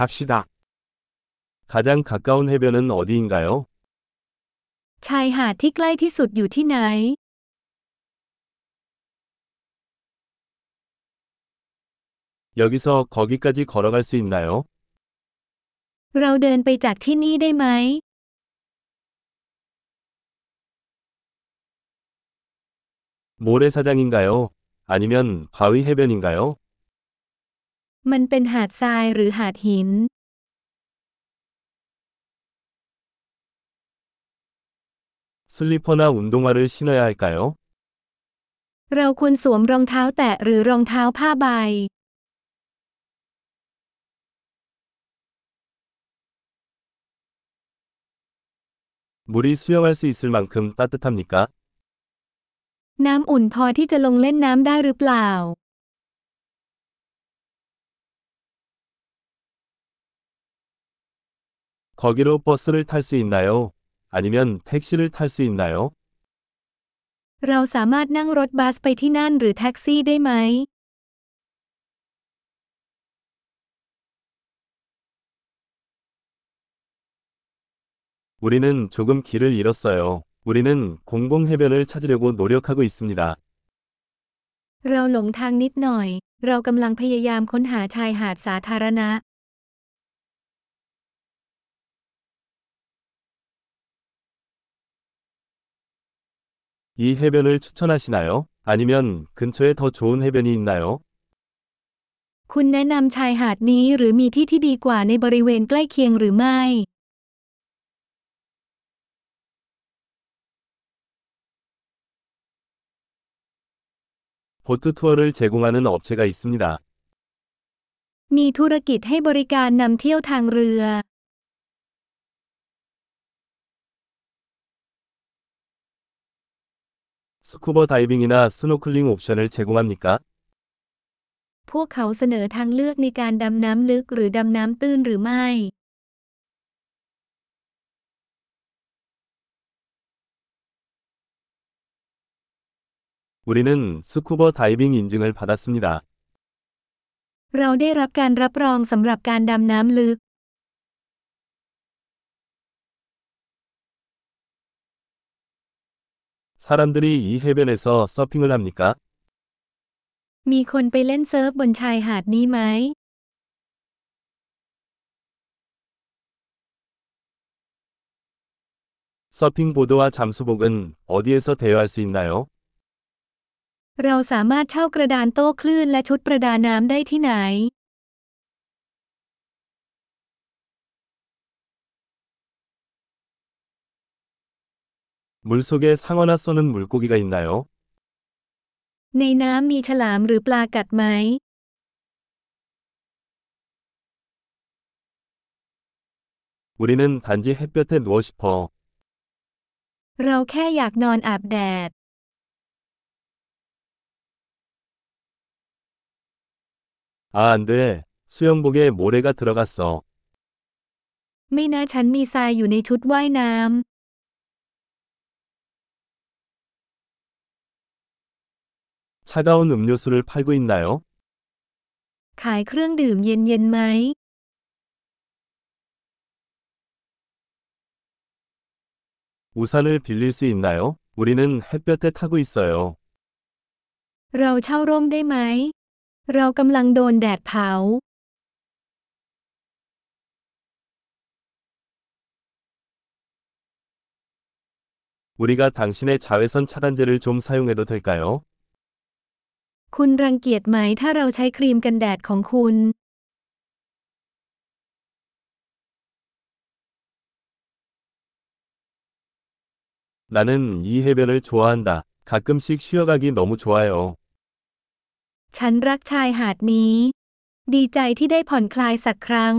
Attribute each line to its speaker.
Speaker 1: 갑시다.
Speaker 2: 가장 가까운 해변은 어디인가요?
Speaker 3: ชายหาดที่ใกล้ที่สุดอยู่ที่ไหน
Speaker 2: 여기서 거기까지 걸어갈 수 있나요?
Speaker 3: เราเดินไปจากที่นี่ได้ไหม
Speaker 2: 모래사장인가요? 아니면 바위 해변인가요?
Speaker 3: มันเป็นหาดทรายหรือหาดหิน
Speaker 2: 슬리퍼나 운동화를 신어야 할까요?
Speaker 3: เราควรสวมรองเท้าแตะหรือรองเท้าผ้าใบ
Speaker 2: 물이 수영할 수 있을 만큼 따뜻합니까?
Speaker 3: น้ำอุ่นพอที่จะลงเล่นน้ำได้หรือเปล่า
Speaker 2: 거기로 버스를 탈 수 있나요? 아니면 택시를 탈 수 있나요?
Speaker 3: เราสามารถนั่งรถบัสไปที่นั่นหรือแท็กซี่ได้ไหม
Speaker 2: 우리는 조금 길을 잃었어요. 우리는 공공해변을 찾으려고 노력하고 있습니다.
Speaker 3: เราหลงทางนิดหน่อย เรากำลังพยายามค้นหาชายหาดสาธารณะ
Speaker 2: 이 해변을 추천하시나요? 아니면 근처에 더 좋은 해변이 있나요?
Speaker 3: คุณแนะนำชายหาดนี้หรือมีที่ที่ดีกว่าในบริเวณใกล้เคียงหรือไม่
Speaker 2: 보트 투어를 제공하는 업체가 있습니다.
Speaker 3: มีธุรกิจให้บริการนำเที่ยวทางเรือ
Speaker 2: 스쿠버 다이빙이나 스노클링 옵션을 제공합니까?
Speaker 3: พวกเขาเสนอทางเลือกในการดำน้ำลึกหรือดำน้ำตื้นหรือไม่
Speaker 2: 우리는 스쿠버 다이빙 인증을 받았습니다.
Speaker 3: เราได้รับการรับรองสำหรับการดำน้ำลึก
Speaker 2: 사람들이 이 해변에서 서핑을 합니까?
Speaker 3: มีคนไปเล่นเซิร์ฟบนชายหาดนี้ไหม
Speaker 2: 서핑보드와 잠수복은 어디에서 대여할 수 있나요?
Speaker 3: เราสามารถเช่ากระดานโต้คลื่นและชุดประดาน้ำได้ที่ไหน
Speaker 2: 물속에 상어나 쏘는 물고기가 있나요?
Speaker 3: ในน้ำมีฉลามหรือปลากัดไหม
Speaker 2: 우리는 단지 햇볕에 누워 싶어.
Speaker 3: เราแค่อยากนอนอาบแดด
Speaker 2: 아, 안 돼. 수영복에 모래가 들어갔어.
Speaker 3: ไม่นะฉันมีทรายอยู่ในชุดว่ายน้
Speaker 2: 차가운 음료수를 팔고 있나요? ำ
Speaker 3: ขายเครื่องดื่มเย็นๆไหม
Speaker 2: 우산을 빌릴 수 있나요? 우리는 햇볕에 타고 있어요.
Speaker 3: เราเช่าร่มได้ไหม เรากำลังโดนแดดเผา
Speaker 2: 우리가 당신의 자외선 차단제를 좀 사용해도 될까요?
Speaker 3: คุณรังเกียจไหมถ้าเราใช้ครีมกันแดดของคุณ
Speaker 2: 나는 이 해변을 좋아한다. 가끔씩 쉬어가기 너무 좋아요.
Speaker 3: ฉันรักชายหาดนี้ ดีใจที่ได้ผ่อนคลายสักครั้ง